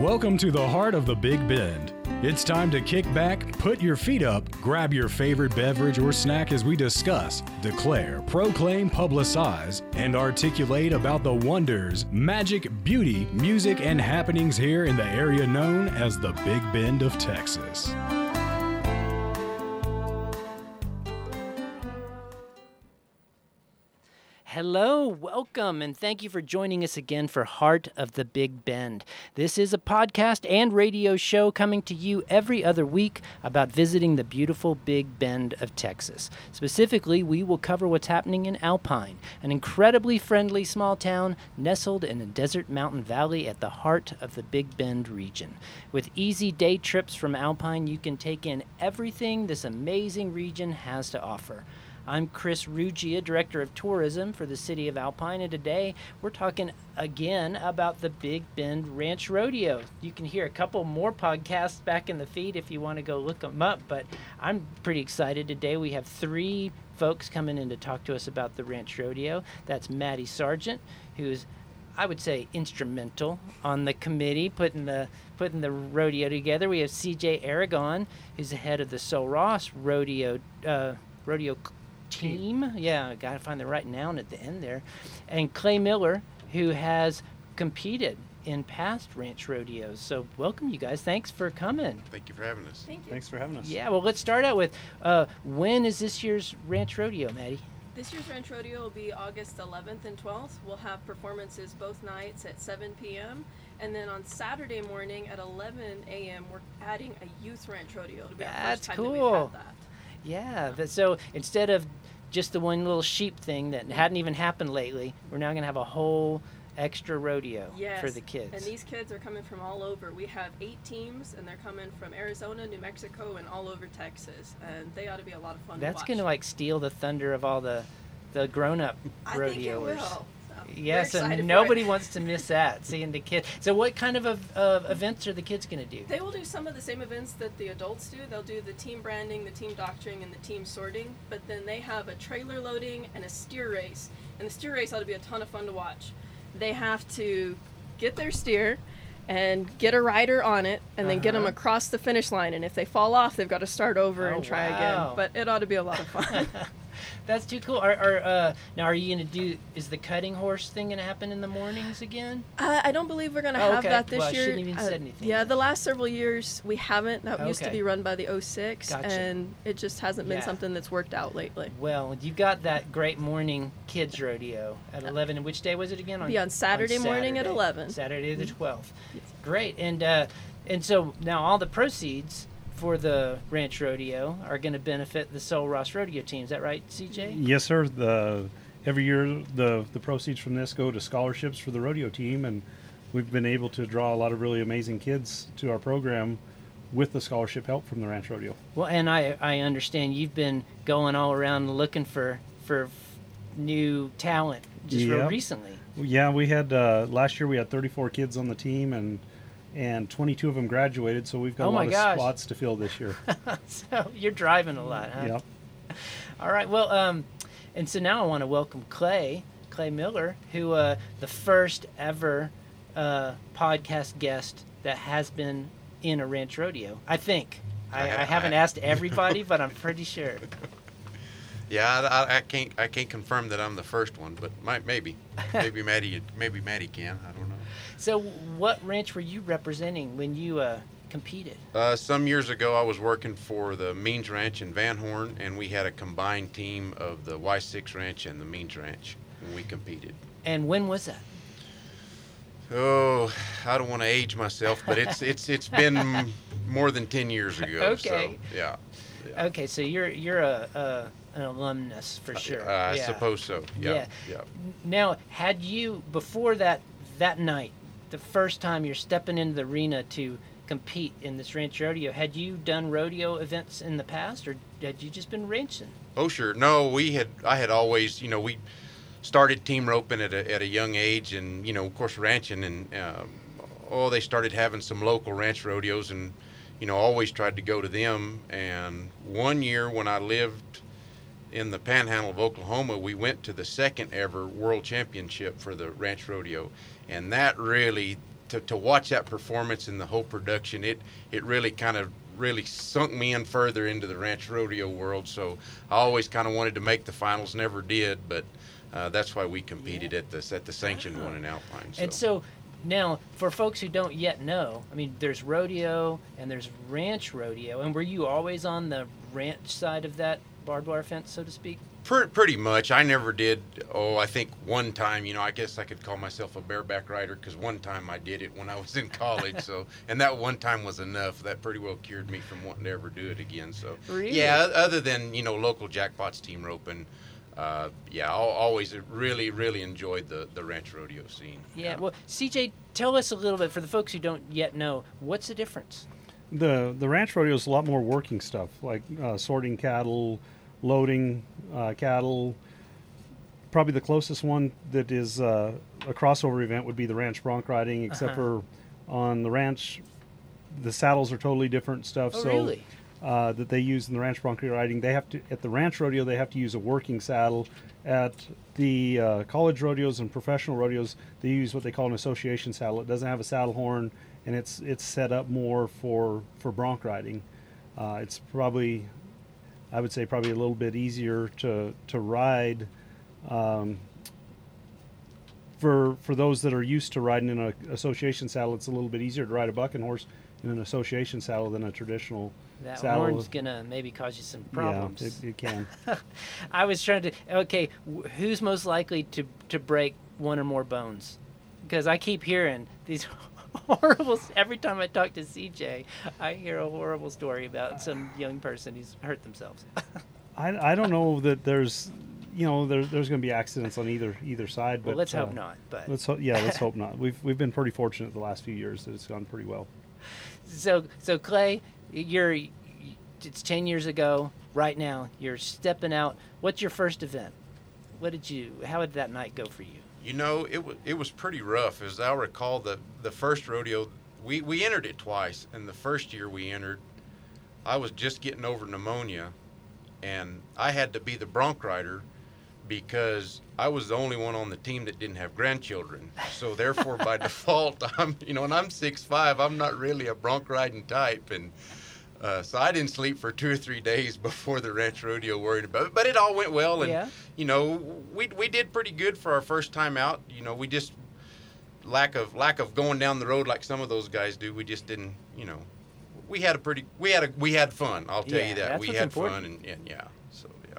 Welcome to the heart of the Big Bend. It's time to kick back, put your feet up, grab your favorite beverage or snack as we discuss, declare, proclaim, publicize, and articulate about the wonders, magic, beauty, music, and happenings here in the area known as the Big Bend of Texas. Hello, welcome, and thank you for joining us again for Heart of the Big Bend. This is a podcast and radio show coming to you every other week about visiting the beautiful Big Bend of Texas. Specifically, we will cover what's happening in Alpine, an incredibly friendly small town nestled in a desert mountain valley at the heart of the Big Bend region. With easy day trips from Alpine, you can take in everything this amazing region has to offer. I'm Chris Rugia, Director of Tourism for the City of Alpine, and today we're talking again about the Big Bend Ranch Rodeo. You can hear a couple more podcasts back in the feed if you want to go look them up, but I'm pretty excited today. We have three folks coming in to talk to us about the Ranch Rodeo. That's Mattie Sargent, who's I would say instrumental on the committee putting the putting the rodeo together. We have C.J. Aragon, who's the head of the Sul Ross Rodeo uh, Rodeo team. Yeah, I got to find the right noun at the end there. And Clay Miller, who has competed in past ranch rodeos. So welcome, you guys. Thanks for coming. Thank you for having us. Thank you. Thanks for having us. Yeah, well, let's start out with uh, when is this year's ranch rodeo, Mattie? This year's Ranch Rodeo will be August 11th and 12th. We'll have performances both nights at 7 p.m. And then on Saturday morning at 11 a.m., we're adding a youth ranch rodeo. It'll be our That's first time that cool. we've had that. Yeah, but so instead of just the one little sheep thing that hadn't even happened lately, we're now going to have a whole extra rodeo Yes. for the kids. And these kids are coming from all over. We have eight teams, and they're coming from Arizona, New Mexico, and all over Texas. And they ought to be a lot of fun That's going to like steal the thunder of all the the grown-up I rodeoers. think it will. So, we're Yes, excited for and nobody wants to miss that. Seeing the kids. So, what kind of ev- uh, events are the kids going to do? They will do some of the same events that the adults do. They'll do the team branding, the team doctoring, and the team sorting. But then they have a trailer loading and a steer race. And the steer race ought to be a ton of fun to watch. They have to get their steer and get a rider on it and then get them Uh-huh. across the finish line. And if they fall off, they've got to start over Oh, and try wow. again. But it ought to be a lot of fun. That's too cool. Are, are uh, now are you going to do? Is the cutting horse thing going to happen in the mornings again? Uh, I don't believe we're going to Oh, have okay. that this Well, I year. shouldn't even Uh, said anything yeah, the last several years we haven't. That used to be run by the 06, Gotcha. and it just hasn't been Yeah. something that's worked out lately. Well, you got that great morning kids rodeo at eleven. And which day was it again? On, Be on Saturday morning at 11. Saturday the twelfth. Great. And uh, and so now all the proceeds for the ranch rodeo are going to benefit the Sul Ross rodeo team. Is that right, CJ? Yes, sir. The every year the the proceeds from this go to scholarships for the rodeo team, and we've been able to draw a lot of really amazing kids to our program with the scholarship help from the Ranch Rodeo. Well, and I I understand you've been going all around looking for for new talent just real recently. Yeah, we had uh, last year we had 34 kids on the team, and and 22 of them graduated, so we've got Oh a my lot of gosh. spots to fill this year. so you're driving a lot, huh? yep. All right. Well, um, and so now I want to welcome Clay, Clay Miller, who uh, the first ever uh, podcast guest that has been in a ranch rodeo. I think. I, I I- haven't I- asked everybody, but I'm pretty sure. Yeah, I, I- I can't I can't confirm that I'm the first one, but might maybe maybe Mattie maybe Mattie can. I don't know. So, what ranch were you representing when you uh, competed? Uh, some years ago, I was working for the Means Ranch in Van Horn, and we had a combined team of the Y6 Ranch and the Means Ranch, and we competed. And when was that? Oh, I don't want to age myself, but it's it's it's been more than ten years ago. Okay. So, yeah. yeah. Okay, so you're you're a, a an alumnus for sure. Uh, I Yeah. suppose so. Yeah. Yeah. yeah. Now, had you before that that night, the first time you're stepping into the arena to compete in this ranch rodeo, had you done rodeo events in the past, or had you just been ranching? Oh sure. No, we had I had always, you know, we started team roping at a, at a young age and, you know, of course ranching and um, oh, they started having some local ranch rodeos and you know, always tried to go to them and one year when I lived in the panhandle of Oklahoma, we went to the second ever world championship for the ranch rodeo and that really to, to watch that performance and the whole production, it it really kind of really sunk me in further into the ranch rodeo world. So I always kind of wanted to make the finals, never did, but uh, that's why we competed at this at the sanctioned one in Alpine. And so now, for folks who don't yet know, I mean, there's rodeo and there's ranch rodeo. And were you always on the ranch side of that barbed wire fence, so to speak? Pre- pretty much. I never did. Oh, I think one time, you know, I guess I could call myself a bareback rider because one time I did it when I was in college. so, and that one time was enough. That pretty well cured me from wanting to ever do it again. So, Really? yeah. Other than you know local jackpots, team roping. Uh, yeah, I always really, really enjoyed the, the ranch rodeo scene. Yeah. Well, CJ, tell us a little bit for the folks who don't yet know. What's the difference? The the ranch rodeo is a lot more working stuff, like uh, sorting cattle, loading uh, cattle. Probably the closest one that is uh, a crossover event would be the ranch bronc riding, except Uh-huh. for on the ranch, the saddles are totally different stuff. Oh, so really? uh, that they use in the ranch bronc riding, they have to at the ranch rodeo they have to use a working saddle. At the uh, college rodeos and professional rodeos, they use what they call an association saddle. It doesn't have a saddle horn, and it's it's set up more for for bronc riding. Uh, it's probably, I would say, probably a little bit easier to to ride. Um, for for those that are used to riding in an association saddle, it's a little bit easier to ride a bucking horse in an association saddle than a traditional saddle. That saddle. horn's gonna maybe cause you some problems. Yeah, it, it can. I was trying to. Okay, who's most likely to to break one or more bones? Because I keep hearing these horrible. Every time I talk to CJ, I hear a horrible story about some young person who's hurt themselves. I, I don't know that there's, you know, there, there's going to be accidents on either either side. But well, let's uh, hope not. But Let's hope. Yeah, let's hope not. We've we've been pretty fortunate the last few years that it's gone pretty well. so so Clay, you're. It's ten years ago. Right now, you're stepping out. What's your first event? What did you? How did that night go for you? You know, it was it was pretty rough. As I recall, the the first rodeo, we we entered it twice, and the first year we entered, I was just getting over pneumonia, and I had to be the bronc rider because I was the only one on the team that didn't have grandchildren. So therefore, by default, I'm you know, and I'm six five. I'm not really a bronc riding type, and uh, so I didn't sleep for two or three days before the ranch rodeo, worried about it. But it all went well, and Yeah. you know, we we did pretty good for our first time out. You know, we just lack of lack of going down the road like some of those guys do. We just didn't, you know, we had a pretty we had a we had fun. I'll tell Yeah, you that we had important. fun and, and yeah. So yeah.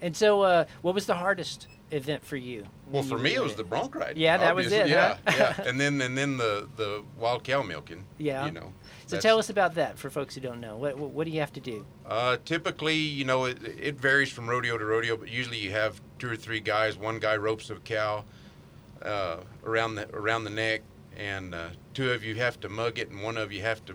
And so, uh, what was the hardest event for you? Well, for you me, it was in the bronc ride. Yeah, that was it, Yeah, huh? yeah. And then and then the the wild cow milking. Yeah. You know. So tell us about that for folks who don't know. What, what, what do you have to do? Uh, typically, you know, it, it varies from rodeo to rodeo, but usually you have two or three guys. One guy ropes a cow uh, around the around the neck, and uh, two of you have to mug it, and one of you have to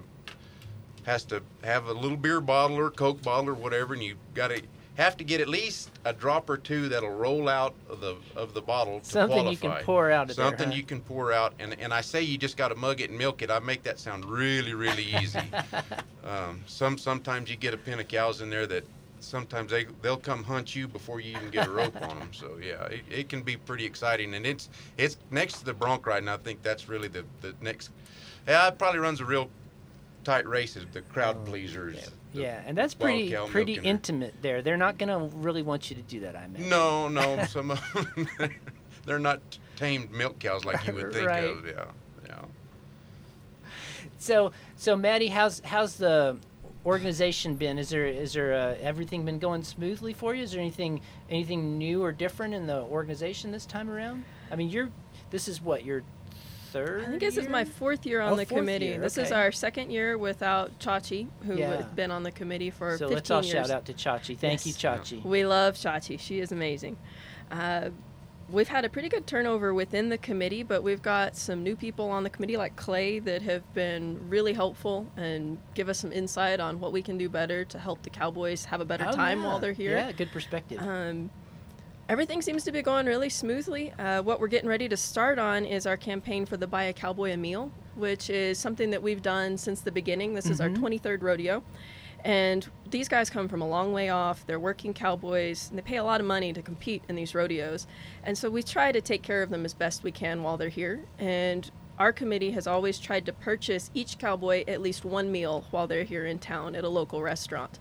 has to have a little beer bottle or Coke bottle or whatever, and you got to have to get at least a drop or two that'll roll out of the of the bottle. To Something you can pour out of there, Something huh? you can pour out, and and I say you just got to mug it and milk it. I make that sound really really easy. um, some sometimes you get a pen of cows in there that sometimes they they'll come hunt you before you even get a rope on them. So yeah, it, it can be pretty exciting, and it's it's next to the bronc riding. I think that's really the the next. Yeah, it probably runs a real tight race is the crowd pleasers. the Oh, Yeah, and that's pretty pretty intimate there. They're not gonna really want you to do that, I imagine. No, no, some of them, they're not tamed milk cows like you would think Right. of. Yeah, yeah. So so Mattie, how's how's the organization been? Is there is there uh, everything been going smoothly for you? Is there anything anything new or different in the organization this time around? I mean, you're this is what your third. I think this is my fourth year on Oh, the committee. year, This is our second year without Chachi, who Yeah. had been on the committee for So 15 let's all years. shout out to Chachi. Thank you, Chachi. We love Chachi. She is amazing. Uh, we've had a pretty good turnover within the committee, but we've got some new people on the committee like Clay that have been really helpful and give us some insight on what we can do better to help the Cowboys have a better Oh, time yeah. while they're here. Yeah, good perspective. Um, everything seems to be going really smoothly. Uh, what we're getting ready to start on is our campaign for the Buy a Cowboy a Meal, which is something that we've done since the beginning. This is our 23rd rodeo. And these guys come from a long way off. They're working cowboys, and they pay a lot of money to compete in these rodeos. And so we try to take care of them as best we can while they're here. And our committee has always tried to purchase each cowboy at least one meal while they're here in town at a local restaurant.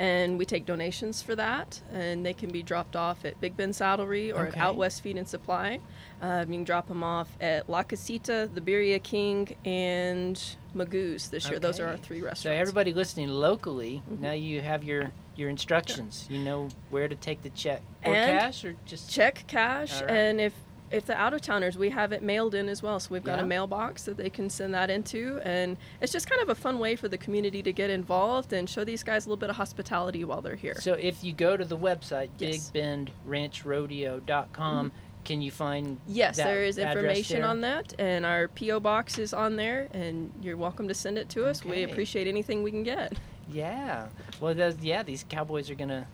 And we take donations for that, and they can be dropped off at Big Bend Saddlery or Okay. at Out West Feed and Supply. Um, you can drop them off at La Casita, the Birria King, and Magoo's this year. Those are our three restaurants. So everybody listening locally, now you have your your instructions. You know where to take the check or And cash or just check cash right. and if if the out of towners we have it mailed in as well so we've got Yeah. a mailbox that they can send that into and it's just kind of a fun way for the community to get involved and show these guys a little bit of hospitality while they're here So if you go to the website Yes. bigbendranchrodeo.com, mm-hmm. can you find yes there is information on that and our po box is on there and you're welcome to send it to us we appreciate anything we can get Yeah. Well, those, yeah, these cowboys are gonna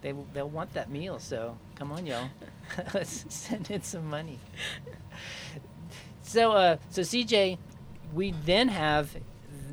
they they'll want that meal. So come on, y'all, let's send in some money. So uh, so CJ, we then have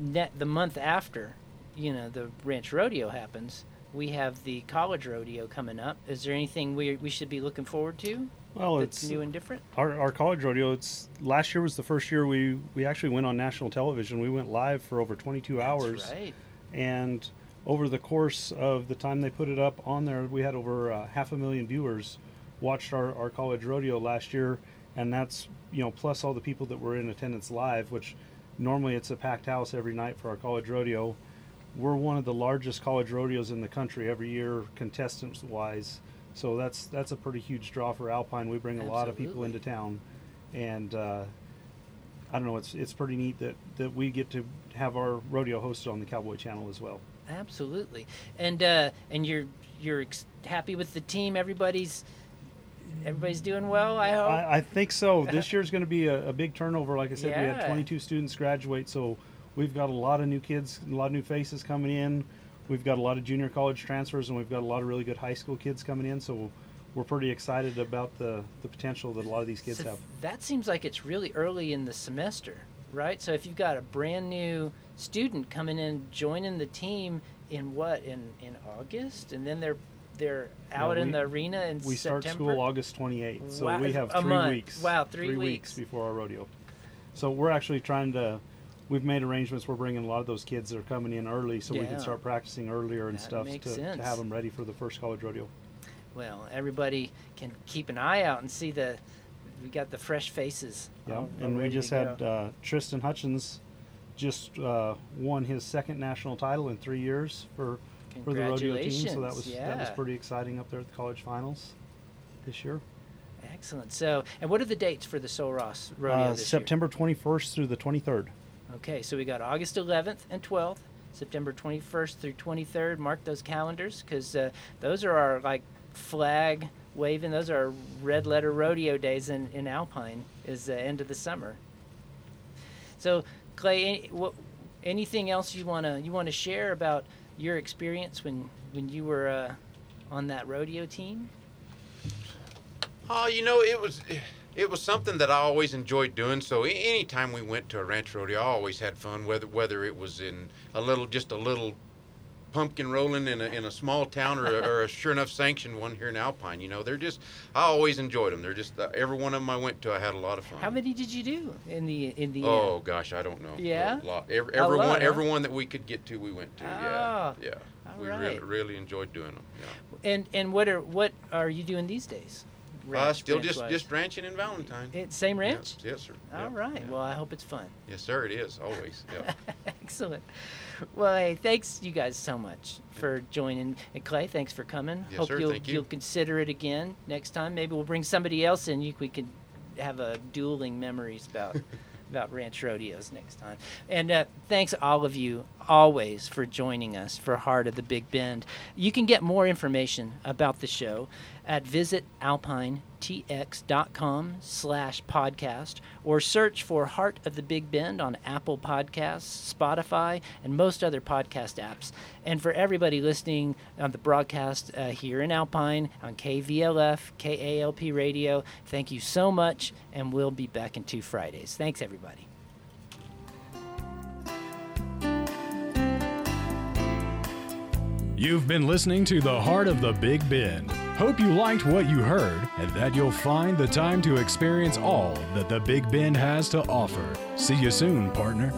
net the month after, you know, the ranch rodeo happens. We have the college rodeo coming up. Is there anything we we should be looking forward to? Well, that's it's new and different. our, our college rodeo. It's last year was the first year we we actually went on national television. We went live for over 22 hours. Right. and over the course of the time they put it up on there, we had over uh, half a million viewers watched our, our college rodeo last year, and that's you know plus all the people that were in attendance live, which normally it's a packed house every night for our college rodeo. We're one of the largest college rodeos in the country every year, contestants wise. So that's that's a pretty huge draw for Alpine. We bring a lot of people into town, and uh, I don't know. It's it's pretty neat that that we get to have our rodeo hosted on the Cowboy Channel as well. Absolutely, and uh, and you're you're ex- happy with the team. Everybody's everybody's doing well. I hope. I, I think so. This year's going to be a, a big turnover. Like I said, we had 22 students graduate, so we've got a lot of new kids, a lot of new faces coming in. We've got a lot of junior college transfers, and we've got a lot of really good high school kids coming in. So we're pretty excited about the, the potential that a lot of these kids So have. that seems like it's really early in the semester, right? So if you've got a brand new student coming in, joining the team in what in in August, and then they're they're Yeah, out in the arena in We start school August 28th, so Wow, we have three month. weeks. Wow, three weeks weeks. before our rodeo. So we're actually trying to. We've made arrangements. We're bringing a lot of those kids that are coming in early, so we can start practicing earlier and That stuff to, to have them ready for the first college rodeo. Well, everybody can keep an eye out and see the we got the fresh faces. Yeah, all- all and we just had uh, Tristan Hutchins just uh, won his second national title in three years for for the rodeo team. So that was that was pretty exciting up there at the college finals this year. excellent. So, and what are the dates for the Sul Ross rodeo Uh, this year? September 21st through the 23rd. Okay, so we got August 11th and 12th, September 21st through 23rd. Mark those calendars because uh, those are our like flag waving. Those are our red letter rodeo days in, in Alpine. Is the end of the summer. So Clay, any, what, anything else you wanna you wanna share about your experience when when you were uh, on that rodeo team? Oh, you know, it was it was something that I always enjoyed doing. So anytime we went to a ranch rodeo, I always had fun. Whether whether it was in a little, just a little pumpkin rolling in a, in a small town, or, a- or a sure enough sanctioned one here in Alpine. You know, they're just I always enjoyed them. They're just uh, every one of them I went to, I had a lot of fun. How many did you do in the in the? Oh gosh, I don't know. Yeah? a lot. Every, A everyone, lot, huh? everyone that we could get to, we went to. Ah, yeah, yeah. all we really, really enjoyed doing them. Yeah. And and what are what are you doing these days? Uh, Ranch- still just ranch-wise? just ranching in Valentine. It, same ranch. Yes, sir. All Yeah, right. yeah. Well, I hope it's fun. Yes, sir. It is always. Yeah. Excellent. Well, hey, thanks you guys so much for joining. And Clay, thanks for coming. Yes, hope sir. you'll Thank you. will consider it again next time. Maybe we'll bring somebody else in. You we could have a dueling memories about about ranch rodeos next time. And uh, thanks all of you always for joining us for Heart of the Big Bend. You can get more information about the show at visitalpinetx.com slash podcast or search for Heart of the Big Bend on Apple Podcasts, Spotify, and most other podcast apps. And for everybody listening on the broadcast uh, here in Alpine on KVLF, KALP Radio, thank you so much, and we'll be back in two Fridays. Thanks, everybody. You've been listening to The Heart of the Big Bend. Hope you liked what you heard and that you'll find the time to experience all that the Big Bend has to offer. See you soon, partner.